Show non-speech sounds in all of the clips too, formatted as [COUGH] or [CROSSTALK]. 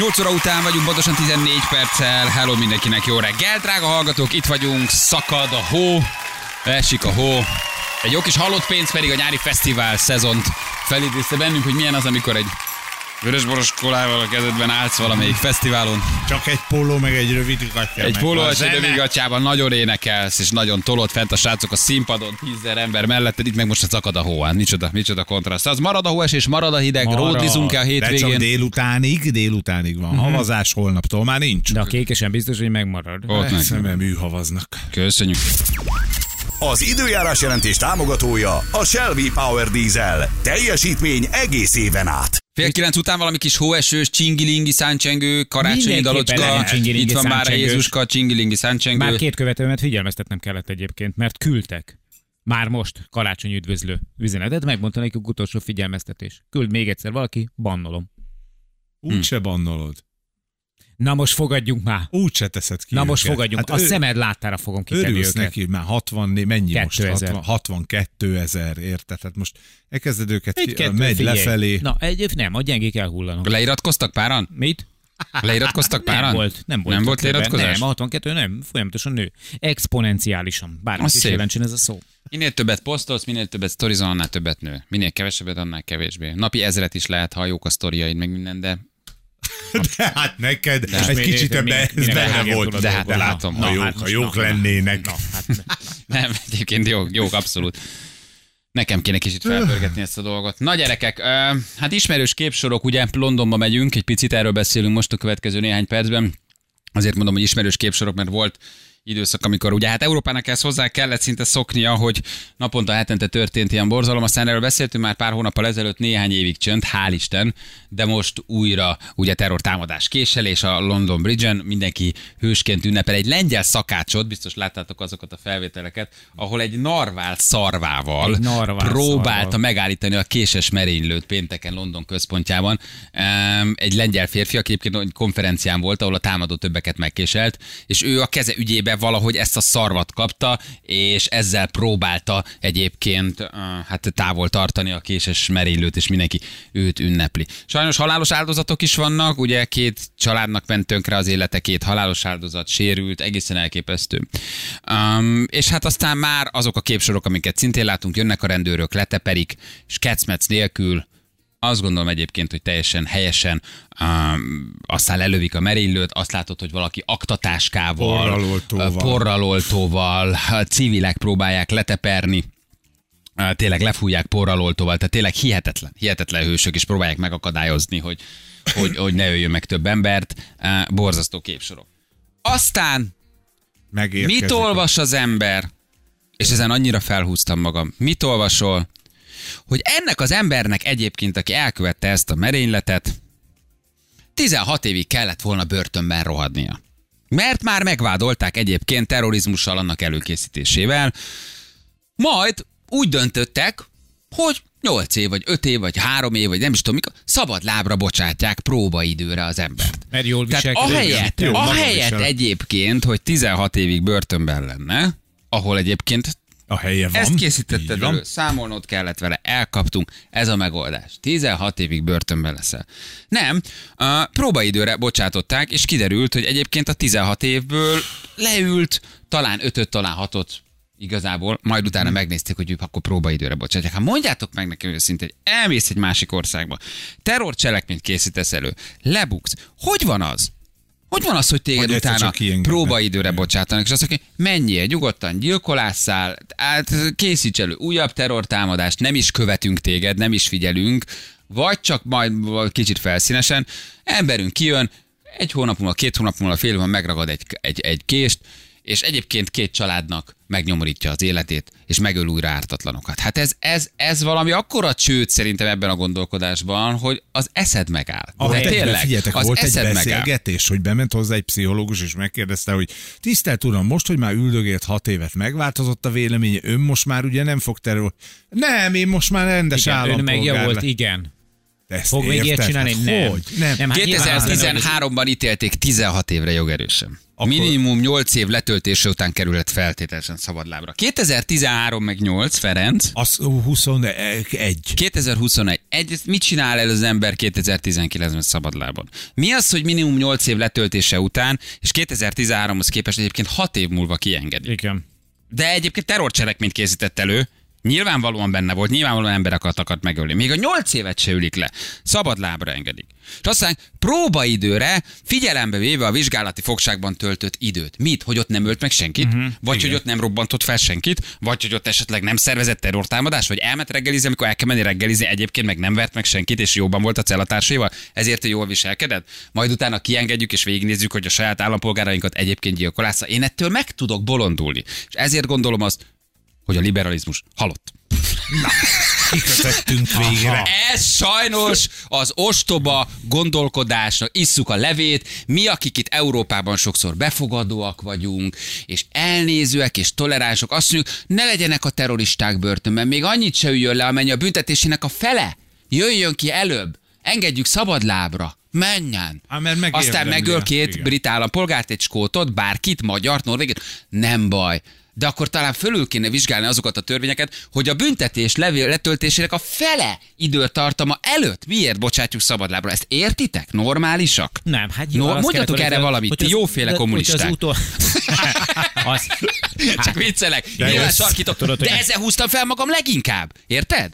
8 óra után vagyunk, pontosan 14 perccel. Hello mindenkinek, jó reggel, drága hallgatók, itt vagyunk, szakad a hó, esik a hó. Egy jó kis halott pénz pedig a nyári fesztivál szezont felidézte bennünk, hogy milyen az, amikor egy vörösboros kolával a kezedben állsz valamelyik fesztiválon. Csak egy póló, meg egy rövid gatya. Egy póló és egy zene. rövidgatjában nagyon énekelsz, és nagyon tolod fent a srácok a színpadon, tízzer ember melletted, itt meg most a szakad a hó. Hát Micsoda, micsoda kontraszt. Az marad a hóesés, marad a hideg, Marad. ródlizunk el a De csak hétvégén. délutánig, délutánig van. Havazás holnaptól már nincs. De a kékesen biztos, hogy megmarad. Ott meg. Szemem műhavaznak. Köszönjük. Az időjárás jelentés támogatója a Shelby Power Diesel. Teljesítmény egész éven át. Fél kilenc után valami kis hóesős, csingilingi, száncsengő, karácsonyi dalocska. Itt van már. Jézuska, csingilingi, száncsengő. Már két követőmet figyelmeztetnem kellett egyébként, mert küldtek. Már most karácsony üdvözlő üzenetet, megmondta nekik utolsó figyelmeztetés. Küld még egyszer valaki, bannolom. Úgy se bannolod. Na most fogadjunk már. Úgy se teszed ki Na most őket. fogadjunk. Hát a ő- szemed láttára fogom kitenni Örülsz őket. neki, már 60, mennyi most? 2000. 60, 62 ezer, érted? Hát most elkezded őket, Egy, ki, kettő, megy figyelj. lefelé. Na, egy, nem, a gyengék elhullanak. Leiratkoztak páran? Mit? Leiratkoztak [LAUGHS] páran? Nem volt, nem volt. Nem volt leiratkozás? Nem, a 62 nem, folyamatosan nő. Exponenciálisan. Bármit Az is jelentsen ez a szó. Minél többet posztolsz, minél többet sztorizol, annál többet nő. Minél kevesebbet, annál kevésbé. Napi ezret is lehet, ha jók a sztoriaid, meg minden, de, [LAUGHS] De hát neked De egy kicsit ebbe ez benne volt. de hát látom, ha jók, hát ha most jók lennének. Hát, [LAUGHS] nem, egyébként jók, jók, abszolút. Nekem kéne kicsit felpörgetni ezt a dolgot. Na gyerekek, hát ismerős képsorok, ugye Londonba megyünk, egy picit erről beszélünk most a következő néhány percben. Azért mondom, hogy ismerős képsorok, mert volt időszak, amikor ugye hát Európának ezt hozzá kellett szinte szoknia, hogy naponta hetente történt ilyen borzalom, aztán erről beszéltünk már pár hónappal ezelőtt, néhány évig csönd, hál' Isten, de most újra ugye terrortámadás késelés a London Bridge-en, mindenki hősként ünnepel egy lengyel szakácsot, biztos láttátok azokat a felvételeket, ahol egy narvál szarvával Egy narvál próbálta szarval. megállítani a késes merénylőt pénteken London központjában. Egy lengyel férfi, aki egyébként egy konferencián volt, ahol a támadó többeket megkéselt, és ő a keze ügyébe valahogy ezt a szarvat kapta, és ezzel próbálta egyébként hát távol tartani a késes merénylőt, és mindenki őt ünnepli. Sajnos halálos áldozatok is vannak, ugye két családnak ment tönkre az élete, két halálos áldozat sérült, egészen elképesztő. Um, és hát aztán már azok a képsorok, amiket szintén látunk, jönnek a rendőrök, leteperik, és kecmec nélkül azt gondolom egyébként, hogy teljesen helyesen um, aztán lelövik a merénylőt, azt látod, hogy valaki aktatáskával, Porraloltóval. porraloltóval, civilek próbálják leteperni, tényleg lefújják porraloltóval, tehát tényleg hihetetlen, hihetetlen hősök, és próbálják megakadályozni, hogy, hogy, hogy ne öljön meg több embert. Borzasztó képsorok. Aztán Megérkezik. Mit olvas az ember? És ezen annyira felhúztam magam. Mit olvasol? Hogy ennek az embernek egyébként, aki elkövette ezt a merényletet, 16 évig kellett volna börtönben rohadnia. Mert már megvádolták egyébként terrorizmussal annak előkészítésével, majd úgy döntöttek, hogy 8 év, vagy 5 év, vagy 3 év, vagy nem is tudom mikor, szabad lábra bocsátják próbaidőre az embert. mert jól Tehát viselkedik. ahelyett, Jó, ahelyett egyébként, hogy 16 évig börtönben lenne, ahol egyébként A helye van. ezt Így készítetted van. elő, számolnod kellett vele, elkaptunk, ez a megoldás. 16 évig börtönben leszel. Nem, a próbaidőre bocsátották, és kiderült, hogy egyébként a 16 évből leült, talán 5 talán 6 igazából, majd utána megnézték, hogy akkor próbaidőre bocsátják. Hát mondjátok meg nekem őszintén, hogy elmész egy másik országba, terrorcselekményt készítesz elő, lebuksz. Hogy van az? Hogy van az, hogy téged Hogy utána próbaidőre bocsátanak, és azt mondják, menjél, nyugodtan gyilkolásszál, hát készíts elő újabb terrortámadást, nem is követünk téged, nem is figyelünk, vagy csak majd kicsit felszínesen, emberünk kijön, egy hónap múlva, két hónap múlva, fél van megragad egy, egy, egy kést, és egyébként két családnak megnyomorítja az életét, és megöl újra ártatlanokat. Hát ez, ez, ez valami akkora csőd szerintem ebben a gondolkodásban, hogy az eszed megáll. Ahol De tényleg, figyeljetek, az volt egy eszed megáll. beszélgetés, hogy bement hozzá egy pszichológus, és megkérdezte, hogy tisztelt uram, most, hogy már üldögélt hat évet, megváltozott a véleménye, ön most már ugye nem fog terror... Nem, én most már rendes Igen, ön állampolgár meg jó volt, le- igen. Ezt Fog még ilyet érted? csinálni? Hát Nem. Hogy? Nem. Nem, hát nyilván- 2013-ban ítélték 16 évre jogerősen. Akkor- Minimum 8 év letöltése után kerülhet feltételesen szabadlábra. 2013 meg 8, Ferenc. Az 21. 2021. Egy, mit csinál el az ember 2019-ben szabadlábon? Mi az, hogy minimum 8 év letöltése után, és 2013-hoz képest egyébként 6 év múlva kiengedi? Igen. De egyébként terrorcselekményt készített elő, Nyilvánvalóan benne volt, nyilvánvalóan embereket akart megölni. Még a nyolc évet se ülik le. Szabad lábra engedik. És aztán próbaidőre figyelembe véve a vizsgálati fogságban töltött időt. Mit? Hogy ott nem ölt meg senkit? Uh-huh, vagy hogy ott nem robbantott fel senkit? Vagy hogy ott esetleg nem szervezett terrortámadás? Vagy elment reggelizni, amikor el kell menni reggelizni, egyébként meg nem vert meg senkit, és jóban volt a cellatársaival? Ezért ő jól viselkedett? Majd utána kiengedjük és végignézzük, hogy a saját állampolgárainkat egyébként gyilkolásza. Én ettől meg tudok bolondulni. És ezért gondolom azt, hogy a liberalizmus halott. Kikötöttünk végre. Ez sajnos az ostoba gondolkodásnak, isszuk a levét, mi, akik itt Európában sokszor befogadóak vagyunk, és elnézőek és toleránsok, azt mondjuk, ne legyenek a terroristák börtönben, még annyit se üljön le, amennyi a büntetésének a fele. Jöjjön ki előbb, engedjük szabadlábra. Menjen! Á, mert megérdemli. Aztán megöl két Igen. brit állampolgárt, egy skótot, bárkit, magyart, norvégit. Nem baj. De akkor talán fölül kéne vizsgálni azokat a törvényeket, hogy a büntetés levél letöltésének a fele időtartama előtt miért bocsátjuk szabadlábra. Ezt értitek? Normálisak? Nem, hát No, jó, azt mondjatok kellett erre valamit, ti jóféle kommunisták. Az utol... az... Csak viccelek. De Nyilván ez- sarkítok. De ezzel húztam fel magam leginkább. Érted?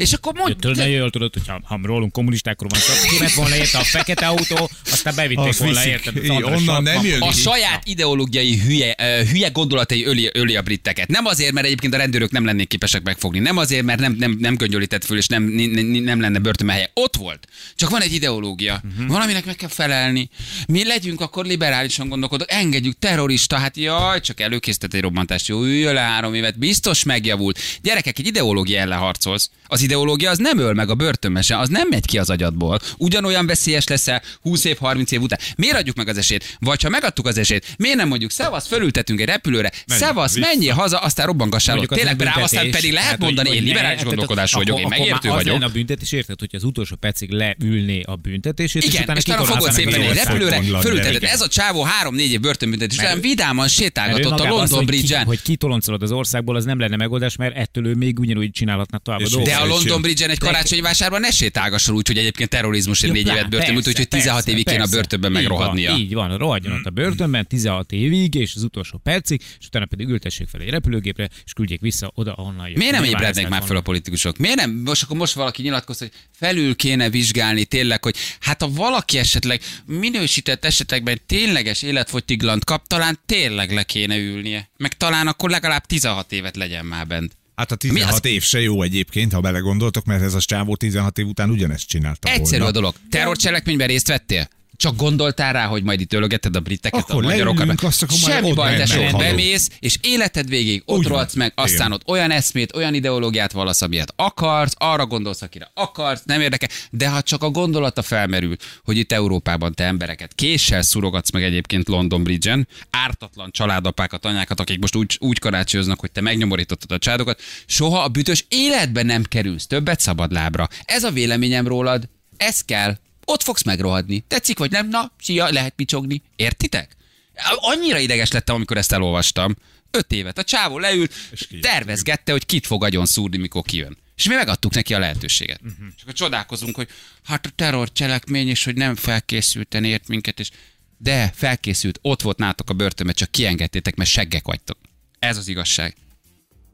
És akkor mondj... Tudod, ne jöjjön, tudod, hogy ha, ha rólunk kommunistákról van szó, kiment volna érte a fekete autó, aztán bevitték Azt volna érted. onnan nem jön. A saját ideológiai hülye, hülye gondolatai öli, öli a britteket. Nem azért, mert egyébként a rendőrök nem lennék képesek megfogni. Nem azért, mert nem, nem, nem göngyölített föl, és nem, nem, nem lenne börtönbe helye. Ott volt. Csak van egy ideológia. Uh-huh. Valaminek meg kell felelni. Mi legyünk akkor liberálisan gondolkodók, engedjük terrorista, hát jaj, csak előkészített egy robbantást, jó, üljön le három évet, biztos megjavult. Gyerekek, egy ideológia ellen harcolsz. Az ideológia az nem öl meg a börtönbe se, az nem megy ki az agyadból. Ugyanolyan veszélyes leszel 20 év, 30 év után. Miért adjuk meg az esélyt? Vagy ha megadtuk az esélyt, miért nem mondjuk szevasz, fölültetünk egy repülőre, Menj szevasz, vissza. menjél haza, aztán robbangassál ott. Tényleg rám, aztán pedig lehet Hát, mondani, hogy én liberális hát, gondolkodású akkor- vagyok, én megértő vagyok. a büntetés, érted, hogy az utolsó percig leülné a büntetését, Igen, utána és utána fogod kitornáznának szépen egy repülőre, fölülteted. Ez a csávó három-négy év börtönbüntetés után vidáman sétálgatott a London Bridge-en. Hogy kitoloncolod az országból, az nem lenne megoldás, mert ettől ő még ugyanúgy csinálhatna tovább a És. De London. Bridge-en egy karácsonyi vásárban ne sétálgasson úgy, hogy egyébként terrorizmusért Jó, négy évet persze, úgyhogy 16 persze, évig kéne a börtönben megrohadnia. Így van, rohadjon ott a börtönben 16 évig, és az utolsó percig, és utána pedig ültessék fel egy repülőgépre, és küldjék vissza oda, ahonnan jött. Miért nem ébrednek már fel a politikusok? Miért nem? Most akkor most valaki nyilatkozta, hogy felül kéne vizsgálni tényleg, hogy hát ha valaki esetleg minősített esetekben tényleges életfogytiglant kap, talán tényleg le kéne ülnie. Meg talán akkor legalább 16 évet legyen már bent. Hát a Mi 16 az? év se jó egyébként, ha belegondoltok, mert ez a csávó 16 év után ugyanezt csinálta Egyszerű volna. a dolog. Terrorcselekményben részt vettél? Csak gondoltál rá, hogy majd itt ölögeted a briteket, Akkor a magyarokat? azt akkor Semmi baj, tesó, bemész, és életed végig ott rohadsz meg, aztán Igen. ott olyan eszmét, olyan ideológiát vallasz, amilyet akarsz, arra gondolsz, akire akarsz, nem érdekel, de ha csak a gondolata felmerül, hogy itt Európában te embereket késsel szurogatsz meg egyébként London Bridge-en, ártatlan családapákat, anyákat, akik most úgy, úgy karácsonyoznak, hogy te megnyomorítottad a családokat, soha a bütös életben nem kerülsz többet szabadlábra. Ez a véleményem rólad, ez kell. Ott fogsz megrohadni. Tetszik vagy nem? Na, szia, lehet picsogni. Értitek? Annyira ideges lettem, amikor ezt elolvastam. Öt évet. A csávó leült, tervezgette, hogy kit fog agyon szúrni, mikor kijön. És mi megadtuk neki a lehetőséget. Uh-huh. És akkor csodálkozunk, hogy hát a terror cselekmény, és hogy nem felkészülten ért minket, és de felkészült, ott volt nátok a börtönbe, csak kiengedtétek, mert seggek vagytok. Ez az igazság.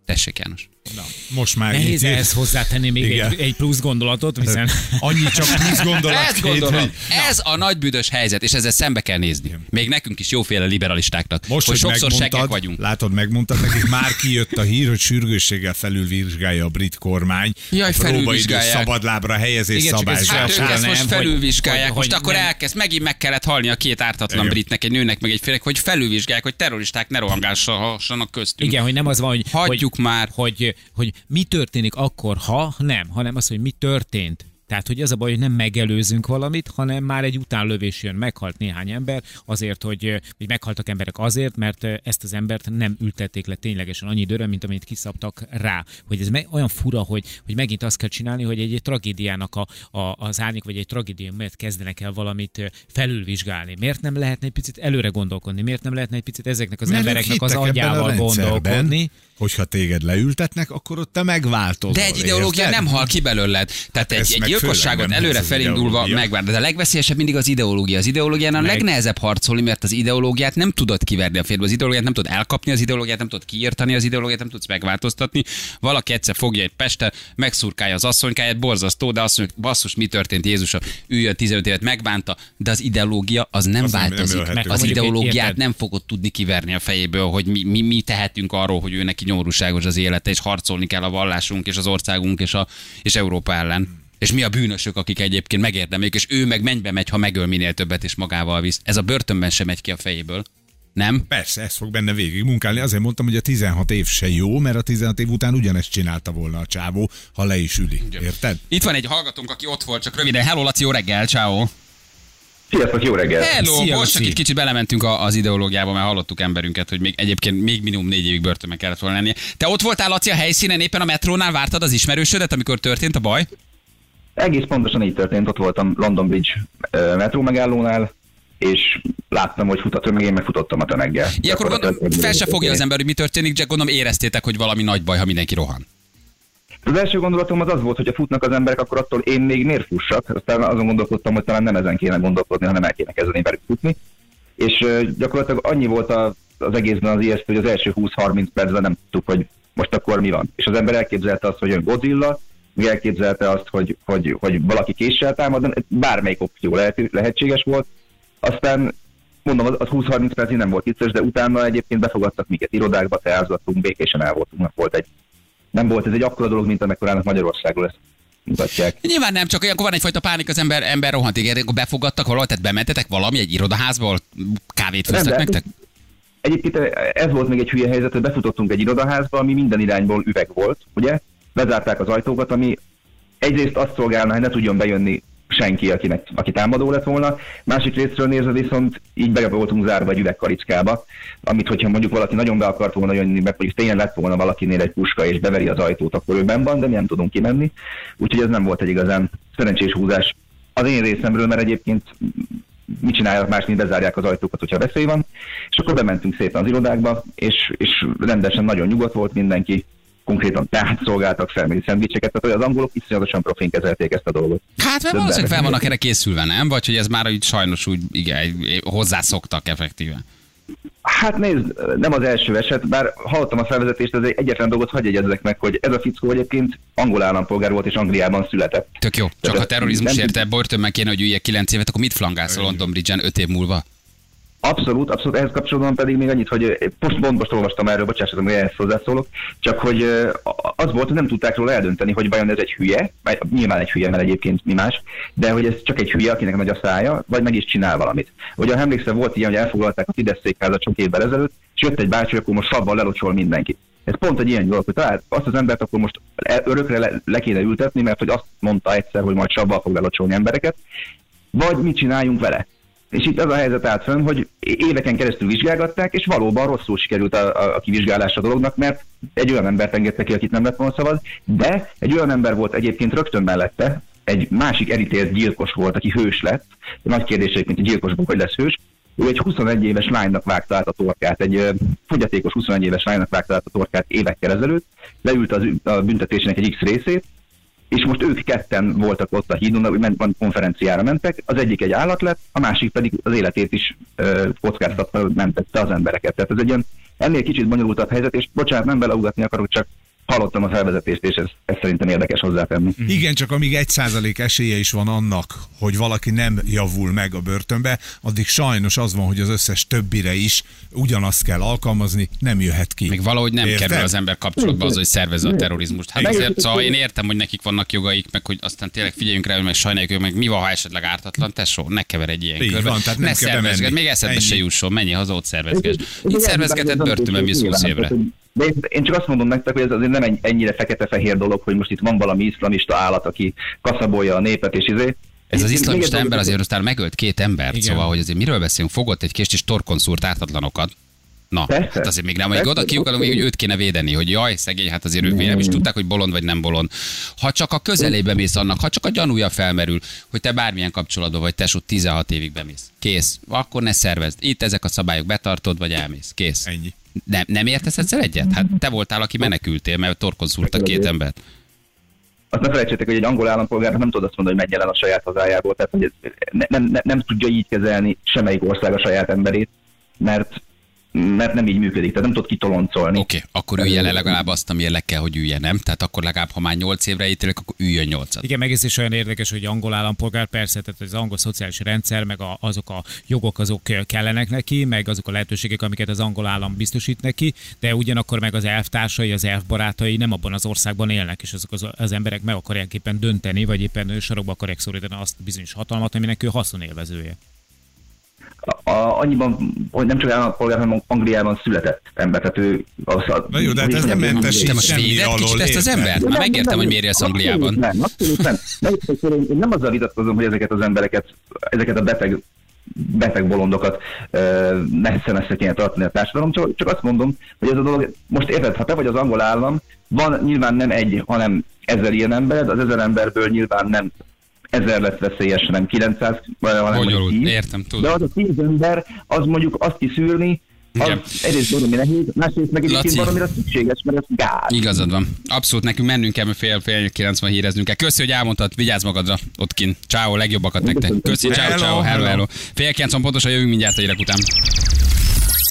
Tessék, János. Na, most már Nehéz így- ehhez hozzátenni még Igen. egy, egy plusz gondolatot, hiszen [LAUGHS] Annyi csak plusz gondolat. Ezt gondolom. hogy- Ez a nagy büdös helyzet, és ezzel szembe kell nézni. Még nekünk is jóféle liberalistáknak. Most, hogy, hogy sokszor seggek vagyunk. Látod, megmondtad nekik, már kijött a hír, hogy sürgősséggel felülvizsgálja a brit kormány. Jaj, a szabadlábra helyezés Igen, csak ez szabályzását. Hát ezt nem, most hogy- felülvizsgálják, hogy- most hogy akkor nem- elkezd, megint meg kellett halni a két ártatlan Igen. britnek, egy nőnek, meg egy félnek, hogy felülvizsgálják, hogy terroristák ne rohangálhassanak köztünk. Igen, hogy nem az van, hogy, Hagyjuk hogy, már. Hogy, hogy mi történik akkor, ha nem, hanem az, hogy mi történt Tehát, hogy az a baj, hogy nem megelőzünk valamit, hanem már egy utánlövés jön, meghalt néhány ember azért, hogy, hogy meghaltak emberek azért, mert ezt az embert nem ültették le ténylegesen annyi időre, mint amit kiszabtak rá. Hogy ez me- olyan fura, hogy, hogy megint azt kell csinálni, hogy egy, egy tragédiának a, a, az árnyék, vagy egy tragédia miatt kezdenek el valamit felülvizsgálni. Miért nem lehetne egy picit előre gondolkodni? Miért nem lehetne egy picit ezeknek az Mert embereknek az agyával gondolkodni? Hogyha téged leültetnek, akkor ott te megváltozol. De egy ideológia érted? nem hal ki belőled. Tehát ez egy, gyilkosságot nem előre felindulva megvár. De a legveszélyesebb mindig az ideológia. Az ideológiánál a Meg- legnehezebb harcolni, mert az ideológiát nem tudod kiverni a férbe. Az ideológiát nem tudod elkapni, az ideológiát nem tudod kiírtani, az ideológiát nem tudsz megváltoztatni. Valaki egyszer fogja egy peste, megszurkálja az asszonykáját, borzasztó, de azt mondja, basszus, mi történt Jézus, üljön 15 évet, megbánta, de az ideológia az nem Az nem- nem változik. ölhető. az ideológiát nem fogod tudni kiverni a fejéből, hogy mi, mi, mi tehetünk arról, hogy ő neki nyomorúságos az élete, és harcolni kell a vallásunk, és az országunk, és, a, és Európa ellen. És mi a bűnösök, akik egyébként megérdemelik, és ő meg mennybe megy, ha megöl minél többet, és magával visz. Ez a börtönben sem megy ki a fejéből. Nem? Persze, ez fog benne végig munkálni. Azért mondtam, hogy a 16 év se jó, mert a 16 év után ugyanezt csinálta volna a csávó, ha le is üli. Érted? Itt van egy hallgatónk, aki ott volt, csak röviden. Hello, Laci, jó reggel, ciao. Sziasztok, jó reggel! Hello, Szia, most csak egy kicsit belementünk a- az ideológiába, mert hallottuk emberünket, hogy még egyébként még minimum négy évig börtönben kellett volna lennie. Te ott voltál, Laci, a helyszínen, éppen a metrónál vártad az ismerősödet, amikor történt a baj? Egész pontosan így történt, ott voltam London Bridge metró megállónál, és láttam, hogy fut a tömeg, én meg futottam a tömeggel. Ilyenkor gondolom, fel se fogja az ember, hogy mi történik, csak gondolom éreztétek, hogy valami nagy baj, ha mindenki rohan. Az első gondolatom az az volt, hogy ha futnak az emberek, akkor attól én még miért fussak. Aztán azon gondolkodtam, hogy talán nem ezen kéne gondolkodni, hanem el kéne kezdeni velük futni. És gyakorlatilag annyi volt a, az egészben az ijesztő, hogy az első 20-30 percben nem tudtuk, hogy most akkor mi van. És az ember elképzelte azt, hogy jön Godzilla, elképzelte azt, hogy, hogy, hogy valaki késsel támad, de bármelyik opció lehet, lehetséges volt. Aztán mondom, az, az 20-30 percig nem volt vicces, de utána egyébként befogadtak minket irodákba, teázgattunk, békésen el voltunk, volt egy, nem volt ez egy akkora dolog, mint amekkorának Magyarországról ezt mutatják. Nyilván nem, csak olyankor van egyfajta pánik, az ember, ember rohant. Igen, akkor befogadtak valahol, tehát bementetek valami, egy irodaházba, ahol kávét főztek nektek? Egyébként ez volt még egy hülye helyzet, hogy befutottunk egy irodaházba, ami minden irányból üveg volt, ugye? Bezárták az ajtókat, ami egyrészt azt szolgálna, hogy ne tudjon bejönni senki, akinek, aki támadó lett volna. Másik részről nézve viszont így be voltunk zárva egy üvegkarickába, amit hogyha mondjuk valaki nagyon be akart volna jönni, meg mondjuk tényleg lett volna valakinél egy puska és beveri az ajtót, akkor ő benn van, de mi nem tudunk kimenni. Úgyhogy ez nem volt egy igazán szerencsés húzás az én részemről, mert egyébként mit csinálják más, mint bezárják az ajtókat, hogyha veszély van. És akkor bementünk szépen az irodákba, és, és rendesen nagyon nyugodt volt mindenki, konkrétan tehát szolgáltak felméri szendvicseket, tehát hogy az angolok iszonyatosan profin kezelték ezt a dolgot. Hát, mert valószínűleg fel vannak erre készülve, nem? Vagy hogy ez már így sajnos úgy, igen, hozzászoktak effektíven. Hát nézd, nem az első eset, bár hallottam a felvezetést, ez egy egyetlen dolgot hagyj jegyezzek meg, hogy ez a fickó egyébként angol állampolgár volt és Angliában született. Tök jó. Csak Tehát ez terrorizmus nem- érte börtönben kéne, hogy üljek 9 évet, akkor mit flangálsz a London Bridge-en 5 év múlva? Abszolút, abszolút ehhez kapcsolódóan pedig még annyit, hogy eh, most pont most olvastam erről, bocsássatok, hogy ehhez hozzászólok, csak hogy eh, az volt, hogy nem tudták róla eldönteni, hogy vajon ez egy hülye, vagy nyilván egy hülye, mert egyébként mi más, de hogy ez csak egy hülye, akinek nagy a szája, vagy meg is csinál valamit. Ugye ha emlékszel, volt ilyen, hogy elfoglalták a Fidesz székházat sok évvel ezelőtt, és jött egy bácsi, akkor most szabban lelocsol mindenkit. Ez pont egy ilyen dolog, hogy talált azt az embert akkor most örökre le, le kéne ültetni, mert hogy azt mondta egyszer, hogy majd sabbal fog lelocsolni embereket, vagy mit csináljunk vele. És itt az a helyzet állt fönn, hogy éveken keresztül vizsgálgatták, és valóban rosszul sikerült a, a, a kivizsgálás a dolognak, mert egy olyan embert engedtek ki, akit nem lett volna szabad, de egy olyan ember volt egyébként rögtön mellette, egy másik elítélt gyilkos volt, aki hős lett. Nagy kérdés egyébként, hogy gyilkosból hogy lesz hős. Ő egy 21 éves lánynak vágta át a torkát, egy fogyatékos 21 éves lánynak vágta át a torkát évekkel ezelőtt, leült az, a büntetésének egy X részét, és most ők ketten voltak ott a hídon, van- konferenciára mentek, az egyik egy állat lett, a másik pedig az életét is ö, kockáztatva mentette az embereket. Tehát ez egy ilyen ennél kicsit bonyolultabb helyzet, és bocsánat, nem beleugatni akarok, csak hallottam a felvezetést, és ez, ez szerintem érdekes hozzátenni. Igen, csak amíg egy százalék esélye is van annak, hogy valaki nem javul meg a börtönbe, addig sajnos az van, hogy az összes többire is ugyanazt kell alkalmazni, nem jöhet ki. Még valahogy nem Érted? kerül az ember kapcsolatba az, hogy szervezze a terrorizmust. Hát azért, szóval én értem, hogy nekik vannak jogaik, meg hogy aztán tényleg figyeljünk rá, hogy meg sajnáljuk ők, meg mi van, ha esetleg ártatlan, tesó, ne kever egy ilyen Így körbe. van, tehát nem ne kell szervezged, még eszedbe Ennyi. se jusson, menj haza, ott szervezgesd. Itt szervezgetett börtönben visz 20 évre. De én, én csak azt mondom nektek, hogy ez azért nem egy ennyire fekete-fehér dolog, hogy most itt van valami iszlamista állat, aki kaszabolja a népet, és izé. Ez az iszlamista ember azért aztán megölt két embert, Igen. szóval, hogy azért miről beszélünk? Fogott egy kést és torkon szúrt ártatlanokat. Na, Persze. hát azért még nem, még Persze, oda kiugadom, hogy őt kéne védeni, hogy jaj, szegény, hát azért ők nem is tudták, hogy bolond vagy nem bolond. Ha csak a közelébe mész annak, ha csak a gyanúja felmerül, hogy te bármilyen kapcsolatban vagy, tesó 16 évig bemész. Kész. Akkor ne szervezd. Itt ezek a szabályok betartod, vagy elmész. Kész. Ennyi. Nem, nem értesz ezzel egyet? Hát te voltál, aki menekültél, mert torkon szúrtak két embert. azt ne felejtsétek, hogy egy angol állampolgár nem tud azt mondani, hogy menjen el a saját hazájából, tehát hogy ez ne, nem, nem, nem tudja így kezelni semmelyik ország a saját emberét, mert, mert nem így működik, tehát nem tud kitoloncolni. Oké, okay, akkor üljen le legalább azt, amiért kell, hogy üljen, nem? Tehát akkor legalább, ha már 8 évre ítélek, akkor üljön 8 Igen, meg ez is olyan érdekes, hogy angol állampolgár, persze, tehát az angol szociális rendszer, meg a, azok a jogok, azok kellenek neki, meg azok a lehetőségek, amiket az angol állam biztosít neki, de ugyanakkor meg az elvtársai, az elvbarátai nem abban az országban élnek, és azok az, az emberek meg akarják éppen dönteni, vagy éppen sarokba akarják szorítani azt bizonyos hatalmat, aminek ő haszonélvezője. A, annyiban, hogy nem csak állampolgár, hanem Angliában született ember, tehát ő... Az, a, Na jó, de hát ez nem mentesít Te most semmi alól, kicsit ezt az embert? Már megértem, hogy miért élsz Angliában. Nem, abszolút nem. Én- nem azzal vitatkozom, hogy ezeket az embereket, ezeket a beteg, beteg bolondokat uh, messze messze kéne tartani a társadalom, csak, csak azt mondom, hogy ez a dolog, most érted, ha te vagy az angol állam, van nyilván nem egy, hanem ezer ilyen embered, az ezer emberből nyilván nem ezer lesz veszélyes, nem 900, hanem Bonyolult, 10. értem, tudom. De az a 10 ember, az mondjuk azt kiszűrni, az Igen. egyrészt baromi nehéz, másrészt meg egyébként Laci. baromira szükséges, mert ez gáz. Igazad van. Abszolút nekünk mennünk kell, mert fél, fél kilenc van híreznünk kell. Köszi, hogy elmondtad, vigyázz magadra ott kint. Ciao, legjobbakat nektek. Köszi, ciao, ciao, hello, hello. Fél kilenc van pontosan jövünk mindjárt a hírek után.